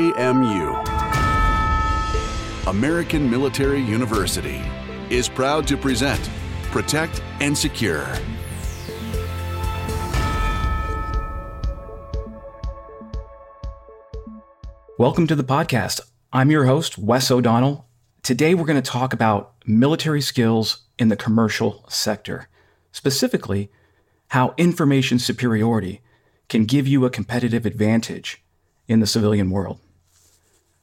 AMU, American Military University, is proud to present Protect and Secure. Welcome to the podcast. I'm your host, Wes O'Donnell. Today, we're going to talk about military skills in the commercial sector, specifically, how information superiority can give you a competitive advantage in the civilian world.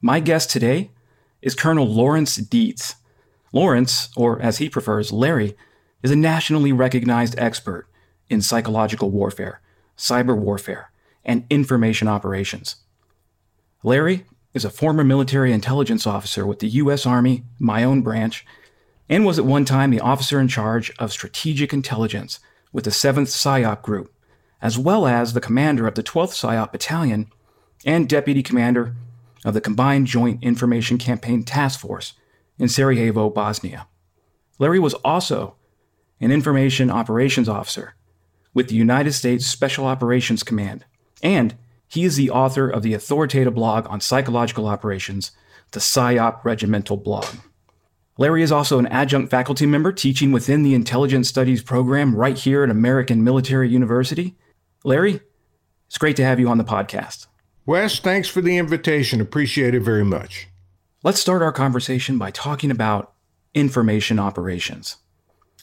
My guest today is Colonel Lawrence Dietz. Lawrence, or as he prefers, Larry, is a nationally recognized expert in psychological warfare, cyber warfare, and information operations. Larry is a former military intelligence officer with the U.S. Army, my own branch, and was at one time the officer in charge of strategic intelligence with the 7th PSYOP Group, as well as the commander of the 12th PSYOP Battalion and deputy commander of the Combined Joint Information Campaign Task Force in Sarajevo, Bosnia. Larry was also an information operations officer with the United States Special Operations Command, and he is the author of the authoritative blog on psychological operations, the PSYOP Regimental Blog. Larry is also an adjunct faculty member teaching within the Intelligence Studies program right here at American Military University. Larry, it's great to have you on the podcast. Wes, thanks for the invitation. Appreciate it very much. Let's start our conversation by talking about information operations.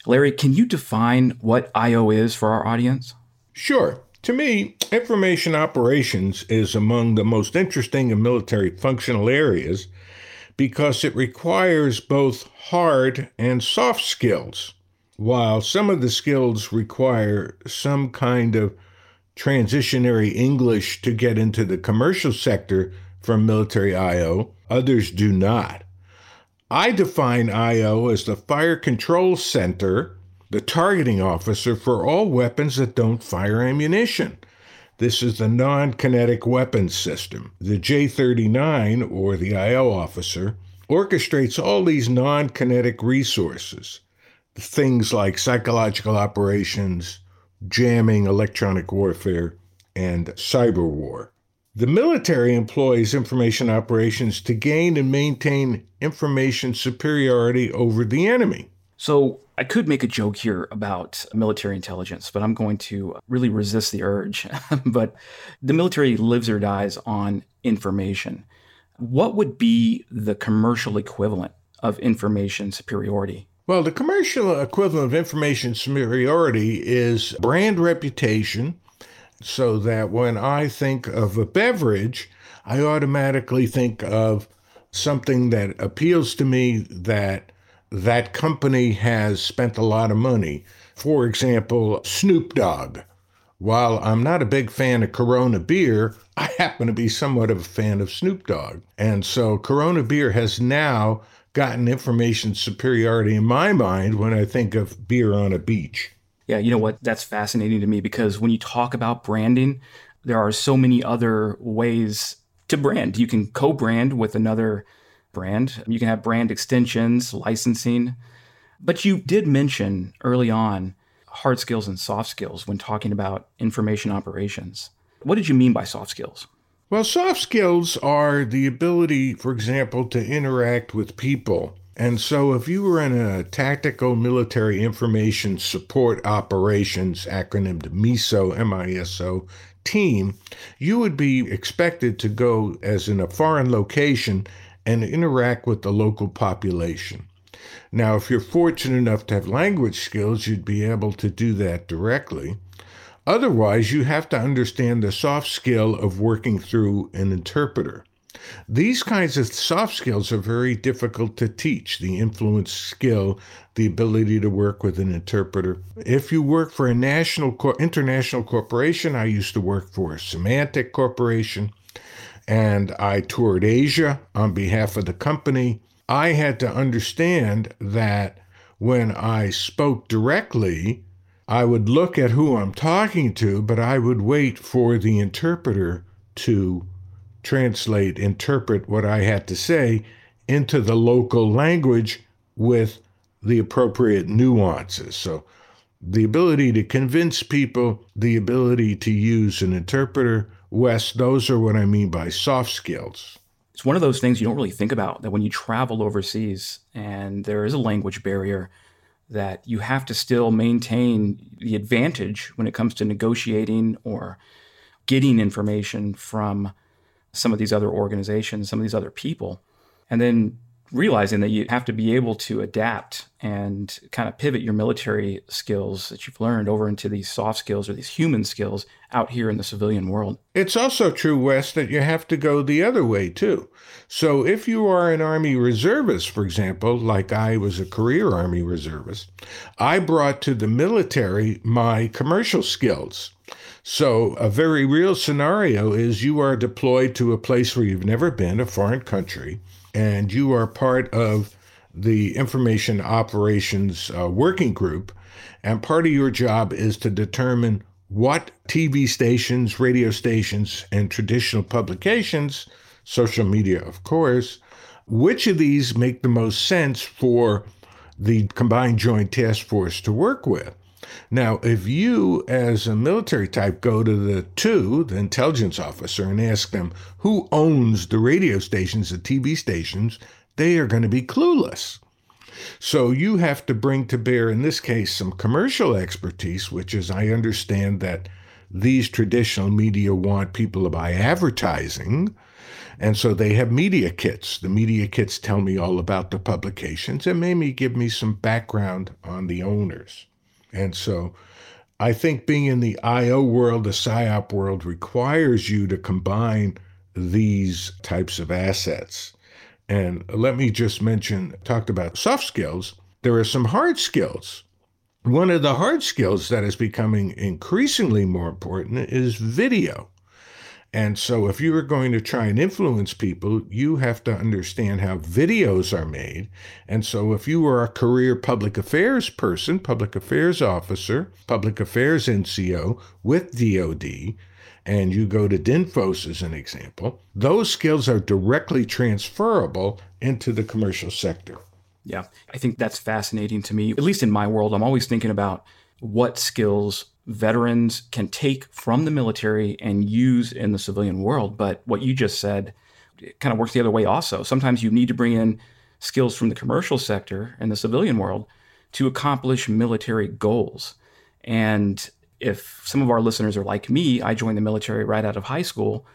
Larry, can you define what IO is for our audience? Sure. To me, information operations is among the most interesting and military functional areas because it requires both hard and soft skills. While some of the skills require some kind of transitionary English to get into the commercial sector from military IO, others do not. I define IO as the fire control center, the targeting officer for all weapons that don't fire ammunition. This is the non kinetic weapons system. The J 39, or the IO officer, orchestrates all these non kinetic resources, things like psychological operations, jamming, electronic warfare, and cyber war. The military employs information operations to gain and maintain information superiority over the enemy. So, I could make a joke here about military intelligence, but I'm going to really resist the urge. but the military lives or dies on information. What would be the commercial equivalent of information superiority? Well, the commercial equivalent of information superiority is brand reputation, so that when I think of a beverage, I automatically think of something that appeals to me that that company has spent a lot of money. For example, Snoop Dogg. While I'm not a big fan of Corona beer, I happen to be somewhat of a fan of Snoop Dogg. And so Corona beer has now gotten information superiority in my mind when I think of beer on a beach. Yeah, you know what? That's fascinating to me because when you talk about branding, there are so many other ways to brand. You can co brand with another brand, you can have brand extensions, licensing. But you did mention early on hard skills and soft skills when talking about information operations. What did you mean by soft skills? Well, soft skills are the ability, for example, to interact with people. And so, if you were in a tactical military information support operations, acronymed MISO, M I S O, team, you would be expected to go as in a foreign location and interact with the local population. Now, if you're fortunate enough to have language skills, you'd be able to do that directly. Otherwise, you have to understand the soft skill of working through an interpreter. These kinds of soft skills are very difficult to teach the influence skill, the ability to work with an interpreter. If you work for a national, international corporation, I used to work for a Symantec Corporation, and I toured Asia on behalf of the company. I had to understand that when I spoke directly, I would look at who I'm talking to, but I would wait for the interpreter to translate, interpret what I had to say into the local language with the appropriate nuances. So, the ability to convince people, the ability to use an interpreter, Wes, those are what I mean by soft skills. It's one of those things you don't really think about that when you travel overseas and there is a language barrier, that you have to still maintain the advantage when it comes to negotiating or getting information from some of these other organizations, some of these other people. And then realizing that you have to be able to adapt and kind of pivot your military skills that you've learned over into these soft skills or these human skills out here in the civilian world. It's also true, Wes, that you have to go the other way too. So if you are an Army reservist, for example, like I was a career Army reservist, I brought to the military my commercial skills. So, a very real scenario is you are deployed to a place where you've never been, a foreign country, and you are part of the Information Operations uh, Working Group. And part of your job is to determine what TV stations, radio stations, and traditional publications, social media, of course, which of these make the most sense for the Combined Joint Task Force to work with. Now, if you, as a military type, go to the two, the intelligence officer, and ask them who owns the radio stations, the TV stations, they are going to be clueless. So you have to bring to bear, in this case, some commercial expertise, which is I understand that these traditional media want people to buy advertising. And so they have media kits. The media kits tell me all about the publications and maybe give me some background on the owners. And so I think being in the IO world, the PSYOP world, requires you to combine these types of assets. And let me just mention, talked about soft skills. There are some hard skills. One of the hard skills that is becoming increasingly more important is video. And so, if you are going to try and influence people, you have to understand how videos are made. And so, if you are a career public affairs person, public affairs officer, public affairs NCO with DOD, and you go to DINFOS as an example, those skills are directly transferable into the commercial sector. Yeah, I think that's fascinating to me. At least in my world, I'm always thinking about what skills veterans can take from the military and use in the civilian world. But what you just said kind of works the other way also. Sometimes you need to bring in skills from the commercial sector and the civilian world to accomplish military goals. And if some of our listeners are like me, I joined the military right out of high school.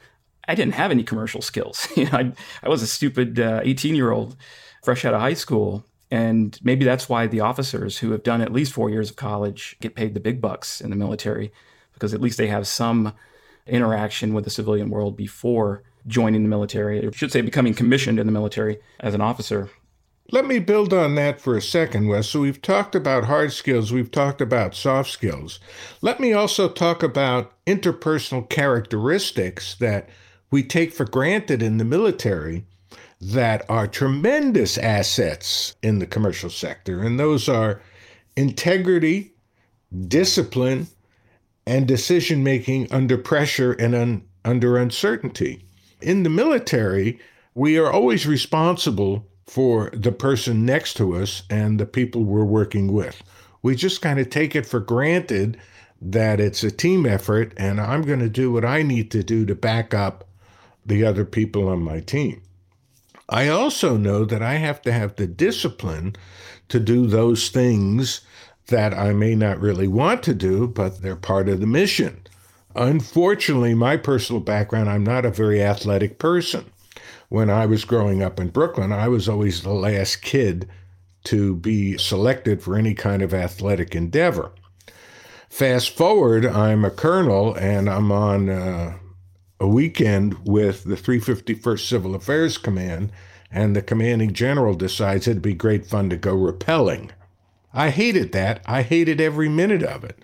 I didn't have any commercial skills. you know, I, I was a stupid 18 uh, year old fresh out of high school and maybe that's why the officers who have done at least four years of college get paid the big bucks in the military, because at least they have some interaction with the civilian world before joining the military, or I should say, becoming commissioned in the military as an officer. Let me build on that for a second, Wes. So, we've talked about hard skills, we've talked about soft skills. Let me also talk about interpersonal characteristics that we take for granted in the military that are tremendous assets in the commercial sector, and those are integrity, discipline, and decision making under pressure and un- under uncertainty. In the military, we are always responsible for the person next to us and the people we're working with. We just kind of take it for granted that it's a team effort and I'm going to do what I need to do to back up the other people on my team. I also know that I have to have the discipline to do those things that I may not really want to do, but they're part of the mission. Unfortunately, my personal background, I'm not a very athletic person. When I was growing up in Brooklyn, I was always the last kid to be selected for any kind of athletic endeavor. Fast forward, I'm a colonel and I'm on uh, a weekend with the 351st Civil Affairs Command, and the commanding general decides it'd be great fun to go rappelling. I hated that. I hated every minute of it.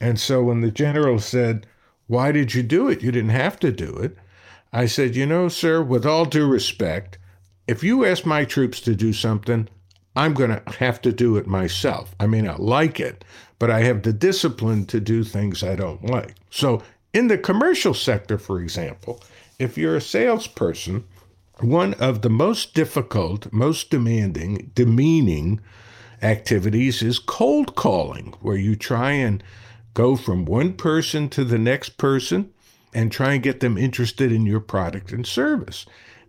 And so when the general said, Why did you do it? You didn't have to do it. I said, You know, sir, with all due respect, if you ask my troops to do something, I'm going to have to do it myself. I may not like it, but I have the discipline to do things I don't like. So in the commercial sector, for example, if you're a salesperson, one of the most difficult, most demanding, demeaning activities is cold calling, where you try and go from one person to the next person and try and get them interested in your product and service.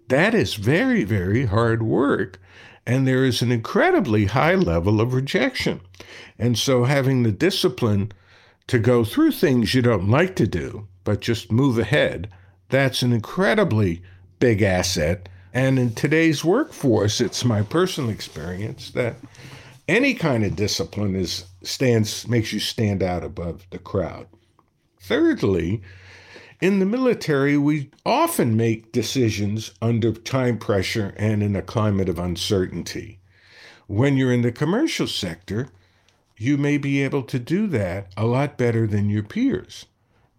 That is very, very hard work. And there is an incredibly high level of rejection. And so having the discipline to go through things you don't like to do, but just move ahead, that's an incredibly big asset. And in today's workforce, it's my personal experience that any kind of discipline is stands makes you stand out above the crowd. Thirdly, in the military, we often make decisions under time pressure and in a climate of uncertainty. When you're in the commercial sector, you may be able to do that a lot better than your peers.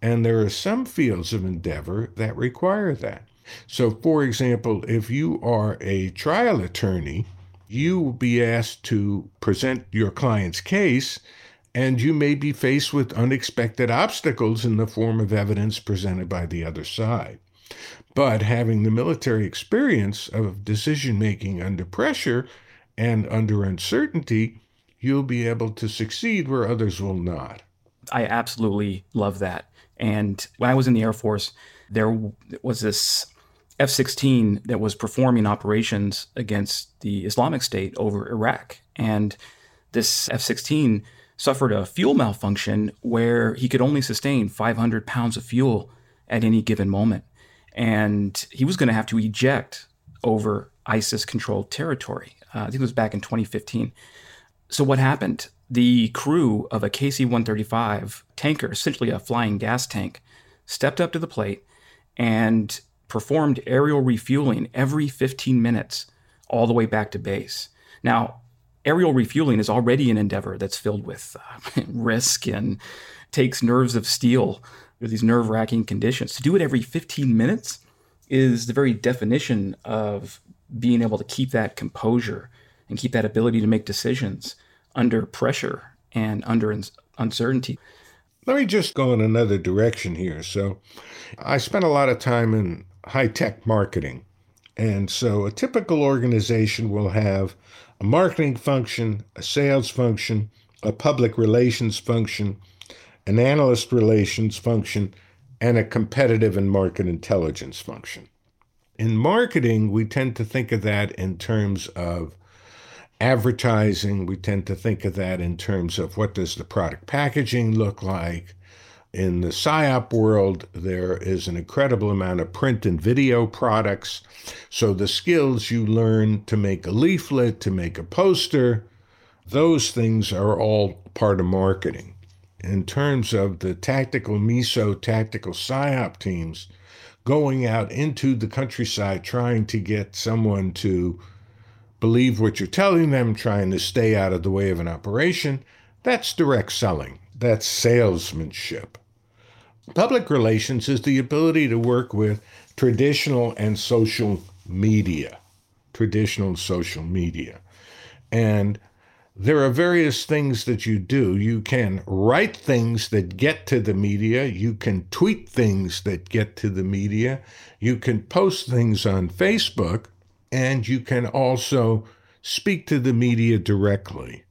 And there are some fields of endeavor that require that. So, for example, if you are a trial attorney, you will be asked to present your client's case, and you may be faced with unexpected obstacles in the form of evidence presented by the other side. But having the military experience of decision making under pressure and under uncertainty, you'll be able to succeed where others will not. I absolutely love that. And when I was in the Air Force, there was this F 16 that was performing operations against the Islamic State over Iraq. And this F 16 suffered a fuel malfunction where he could only sustain 500 pounds of fuel at any given moment. And he was going to have to eject over ISIS controlled territory. Uh, I think it was back in 2015. So, what happened? The crew of a KC 135 tanker, essentially a flying gas tank, stepped up to the plate and performed aerial refueling every 15 minutes all the way back to base. Now, aerial refueling is already an endeavor that's filled with uh, risk and takes nerves of steel with these nerve wracking conditions. To do it every 15 minutes is the very definition of being able to keep that composure and keep that ability to make decisions under pressure and under uncertainty. Let me just go in another direction here. So, I spent a lot of time in high tech marketing. And so a typical organization will have a marketing function, a sales function, a public relations function, an analyst relations function, and a competitive and market intelligence function. In marketing, we tend to think of that in terms of advertising. We tend to think of that in terms of what does the product packaging look like? In the PSYOP world, there is an incredible amount of print and video products. So the skills you learn to make a leaflet, to make a poster, those things are all part of marketing. In terms of the tactical MISO, tactical PSYOP teams, going out into the countryside trying to get someone to believe what you're telling them, trying to stay out of the way of an operation, that's direct selling. That's salesmanship. Public relations is the ability to work with traditional and social media. Traditional social media. And there are various things that you do. You can write things that get to the media. You can tweet things that get to the media. You can post things on Facebook. And you can also speak to the media directly.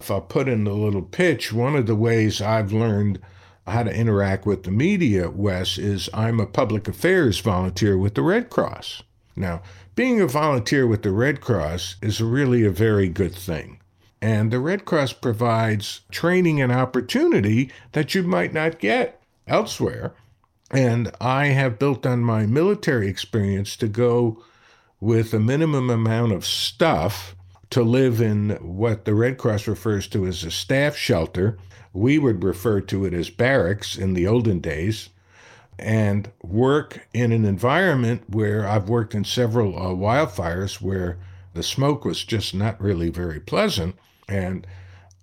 If I put in a little pitch, one of the ways I've learned how to interact with the media, Wes, is I'm a public affairs volunteer with the Red Cross. Now, being a volunteer with the Red Cross is really a very good thing. And the Red Cross provides training and opportunity that you might not get elsewhere. And I have built on my military experience to go with a minimum amount of stuff to live in what the Red Cross refers to as a staff shelter we would refer to it as barracks in the olden days, and work in an environment where I've worked in several uh, wildfires where the smoke was just not really very pleasant. And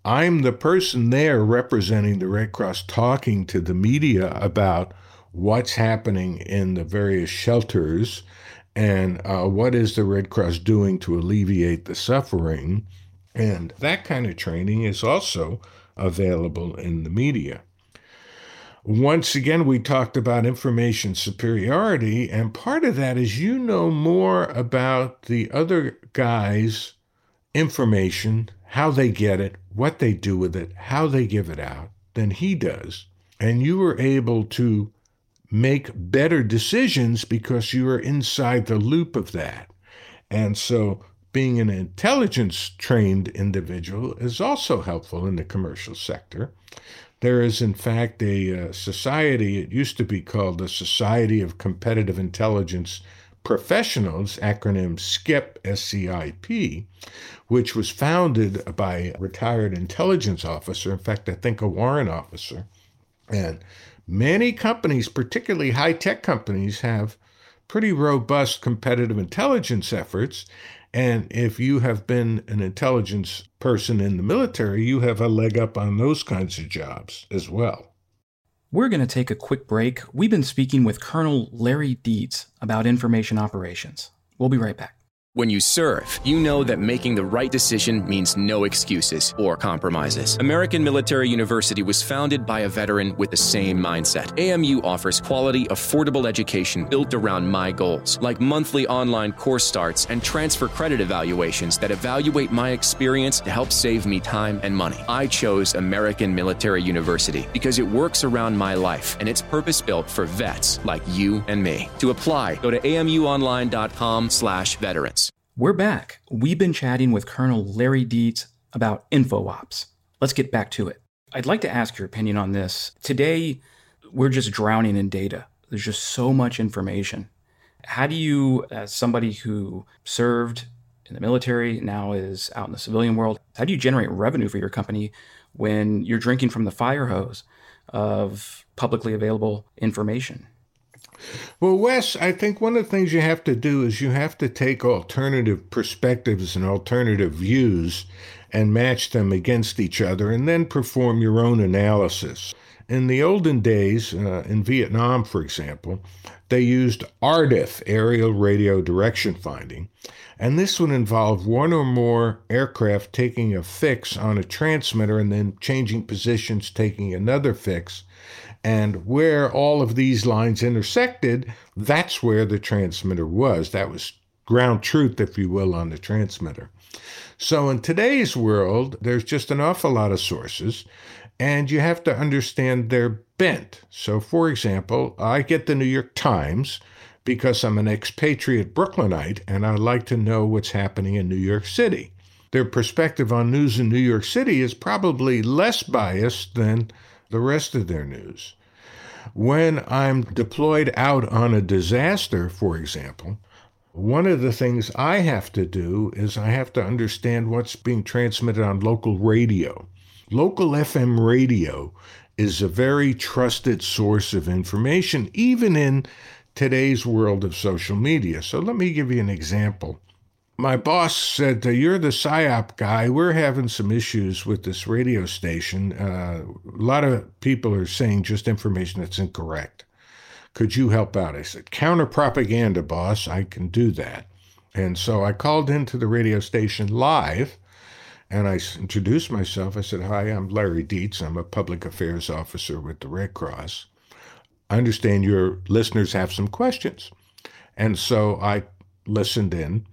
I'm the person there representing the Red Cross talking to the media about what's happening in the various shelters and uh, what is the Red Cross doing to alleviate the suffering. And that kind of training is also available in the media. Once again, we talked about information superiority, and part of that is you know more about the other guy's information, how they get it, what they do with it, how they give it out than he does. And you were able to make better decisions because you are inside the loop of that. And so being an intelligence trained individual is also helpful in the commercial sector. There is, in fact, a uh, society, it used to be called the Society of Competitive Intelligence Professionals, acronym SCIP, S C I P, which was founded by a retired intelligence officer, in fact, I think a warrant officer. And many companies, particularly high tech companies, have pretty robust competitive intelligence efforts. And if you have been an intelligence person in the military, you have a leg up on those kinds of jobs as well. We're going to take a quick break. We've been speaking with Colonel Larry Dietz about information operations. We'll be right back. When you serve, you know that making the right decision means no excuses or compromises. American Military University was founded by a veteran with the same mindset. AMU offers quality, affordable education built around my goals, like monthly online course starts and transfer credit evaluations that evaluate my experience to help save me time and money. I chose American Military University because it works around my life and it's purpose built for vets like you and me. To apply, go to amuonline.com/veterans. We're back. We've been chatting with Colonel Larry Dietz about InfoOps. Let's get back to it. I'd like to ask your opinion on this. Today, we're just drowning in data. There's just so much information. How do you, as somebody who served in the military, now is out in the civilian world, how do you generate revenue for your company when you're drinking from the fire hose of publicly available information? Well, Wes, I think one of the things you have to do is you have to take alternative perspectives and alternative views and match them against each other and then perform your own analysis. In the olden days, uh, in Vietnam, for example, they used ARDF, aerial radio direction finding, and this would involve one or more aircraft taking a fix on a transmitter and then changing positions, taking another fix, and where all of these lines intersected, that's where the transmitter was. That was ground truth, if you will, on the transmitter. So in today's world, there's just an awful lot of sources, and you have to understand their bent. So, for example, I get the New York Times because I'm an expatriate Brooklynite and I like to know what's happening in New York City. Their perspective on news in New York City is probably less biased than the rest of their news. When I'm deployed out on a disaster, for example, one of the things I have to do is I have to understand what's being transmitted on local radio. Local FM radio is a very trusted source of information, even in today's world of social media. So let me give you an example my boss said, You're the PSYOP guy. We're having some issues with this radio station. Uh, a lot of people are saying just information that's incorrect. Could you help out? I said, Counter propaganda, boss. I can do that. And so I called into the radio station live and I introduced myself. I said, Hi, I'm Larry Dietz. I'm a public affairs officer with the Red Cross. I understand your listeners have some questions. And so I listened in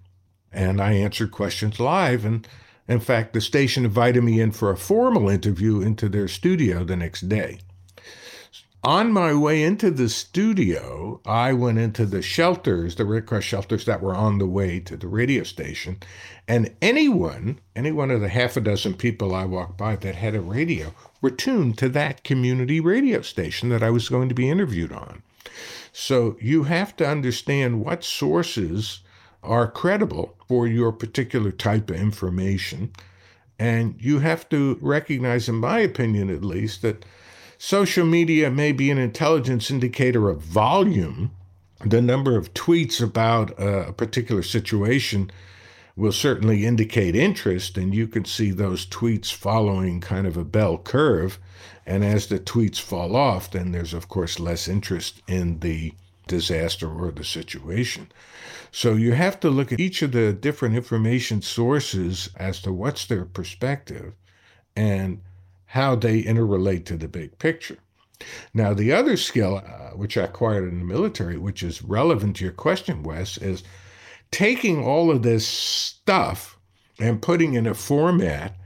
and I answered questions live. And in fact, the station invited me in for a formal interview into their studio the next day. On my way into the studio, I went into the shelters, the Red Cross shelters that were on the way to the radio station. And anyone, any one of the half a dozen people I walked by that had a radio, were tuned to that community radio station that I was going to be interviewed on. So you have to understand what sources are credible for your particular type of information. And you have to recognize, in my opinion at least, that social media may be an intelligence indicator of volume. The number of tweets about a particular situation will certainly indicate interest, and you can see those tweets following kind of a bell curve. And as the tweets fall off, then there's, of course, less interest in the disaster or the situation. So you have to look at each of the different information sources as to what's their perspective and how they interrelate to the big picture. Now, the other skill, uh, which I acquired in the military, which is relevant to your question, Wes, is taking all of this stuff and putting in a format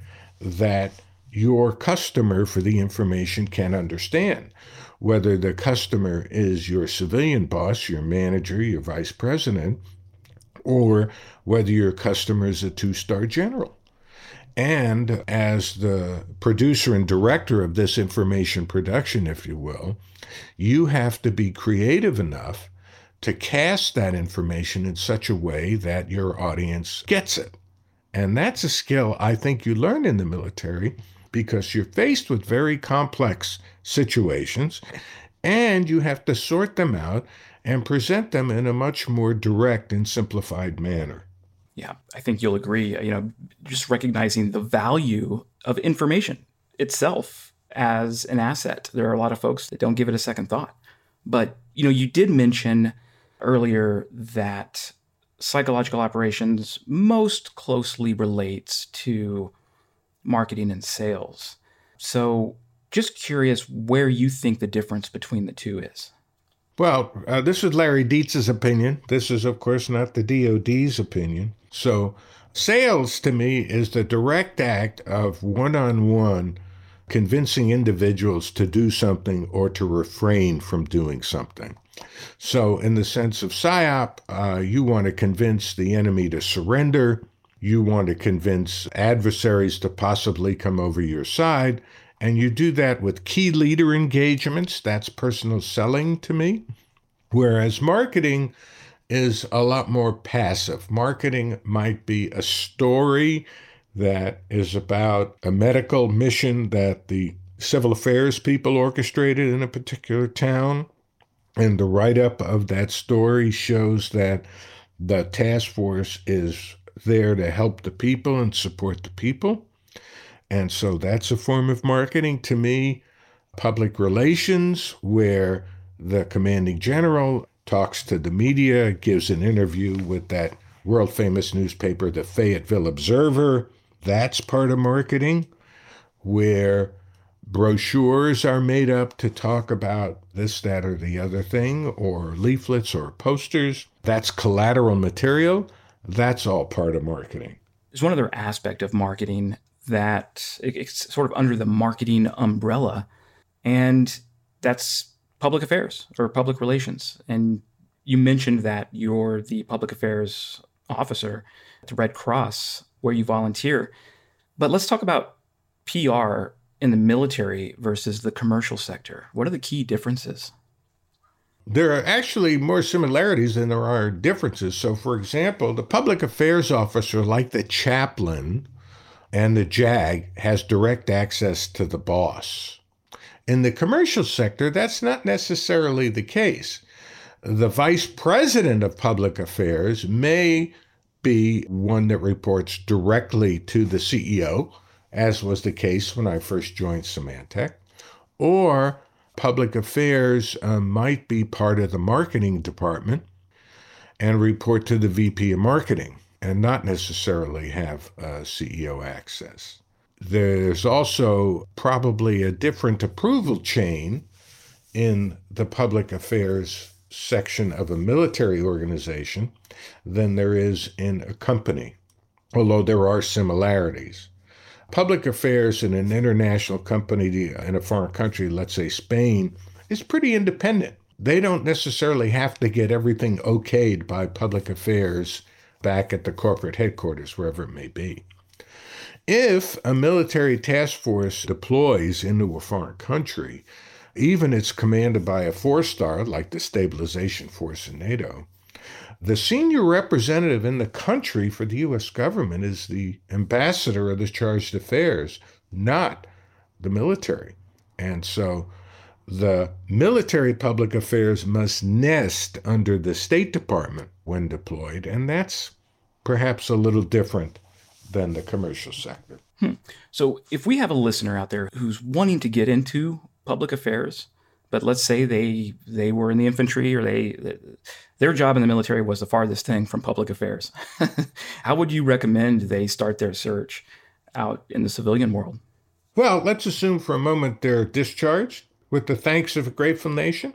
that your customer for the information can understand. whether the customer is your civilian boss, your manager, your vice president, or whether your customer is a two star general. And as the producer and director of this information production, if you will, you have to be creative enough to cast that information in such a way that your audience gets it. And that's a skill I think you learn in the military because you're faced with very complex situations and you have to sort them out and present them in a much more direct and simplified manner. Yeah, I think you'll agree. You know, just recognizing the value of information itself as an asset. There are a lot of folks that don't give it a second thought. But, you know, you did mention earlier that psychological operations most closely relates to marketing and sales. So, just curious where you think the difference between the two is. Well, uh, this is Larry Dietz's opinion. This is, of course, not the DoD's opinion. So, sales to me is the direct act of one on one convincing individuals to do something or to refrain from doing something. So, in the sense of PSYOP, uh, you want to convince the enemy to surrender. You want to convince adversaries to possibly come over your side. And you do that with key leader engagements. That's personal selling to me. Whereas marketing is a lot more passive. Marketing might be a story that is about a medical mission that the civil affairs people orchestrated in a particular town. And the write up of that story shows that the task force is there to help the people and support the people. And so that's a form of marketing to me. Public relations, where the commanding general talks to the media, gives an interview with that world famous newspaper, the Fayetteville Observer. That's part of marketing, where brochures are made up to talk about this, that, or the other thing, or leaflets or posters. That's collateral material. That's all part of marketing. There's one other aspect of marketing that it's sort of under the marketing umbrella, and that's public affairs or public relations. And you mentioned that you're the public affairs officer at the Red Cross where you volunteer. But let's talk about PR in the military versus the commercial sector. What are the key differences? There are actually more similarities than there are differences. So, for example, the public affairs officer, like the chaplain and the JAG, has direct access to the boss. In the commercial sector, that's not necessarily the case. The vice president of public affairs may be one that reports directly to the CEO, as was the case when I first joined Symantec, or public affairs uh, might be part of the marketing department and report to the VP of marketing and not necessarily have uh, CEO access. There's also probably a different approval chain in the public affairs section of a military organization than there is in a company, although there are similarities. Public affairs in an international company in a foreign country, let's say Spain, is pretty independent. They don't necessarily have to get everything okayed by public affairs back at the corporate headquarters, wherever it may be. If a military task force deploys into a foreign country, even if it's commanded by a four star like the stabilization force in NATO, the senior representative in the country for the U.S. government is the ambassador of the chargé d'affaires, not the military. And so the military public affairs must nest under the State Department when deployed, and that's perhaps a little different than the commercial sector. Hmm. So, if we have a listener out there who's wanting to get into public affairs, but let's say they they were in the infantry or they their job in the military was the farthest thing from public affairs. How would you recommend they start their search out in the civilian world? Well, let's assume for a moment they're discharged with the thanks of a grateful nation.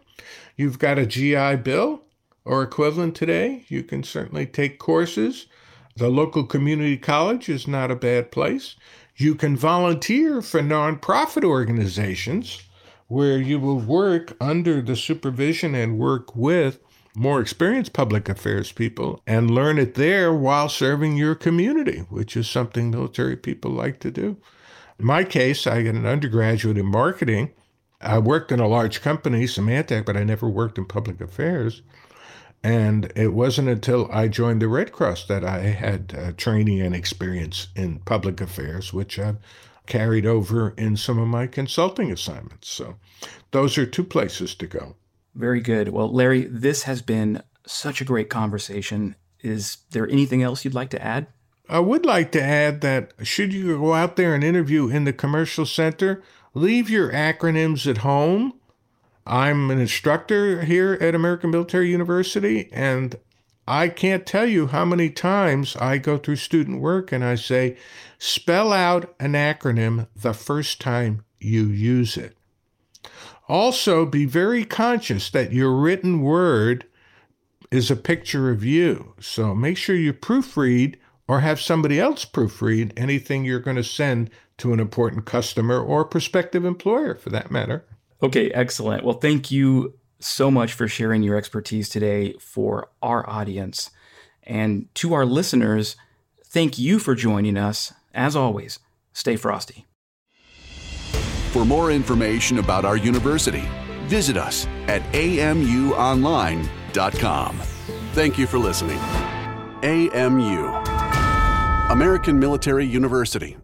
You've got a GI Bill or equivalent today. You can certainly take courses. The local community college is not a bad place. You can volunteer for nonprofit organizations where you will work under the supervision and work with more experienced public affairs people and learn it there while serving your community, which is something military people like to do. In my case, I got an undergraduate in marketing. I worked in a large company, Symantec, but I never worked in public affairs. And it wasn't until I joined the Red Cross that I had uh, training and experience in public affairs, which I've carried over in some of my consulting assignments. So those are two places to go. Very good. Well, Larry, this has been such a great conversation. Is there anything else you'd like to add? I would like to add that should you go out there and interview in the commercial center, leave your acronyms at home. I'm an instructor here at American Military University, and I can't tell you how many times I go through student work and I say, spell out an acronym the first time you use it. Also, be very conscious that your written word is a picture of you. So make sure you proofread or have somebody else proofread anything you're going to send to an important customer or prospective employer for that matter. Okay, excellent. Well, thank you so much for sharing your expertise today for our audience. And to our listeners, thank you for joining us. As always, stay frosty. For more information about our university, visit us at amuonline.com. Thank you for listening. AMU, American Military University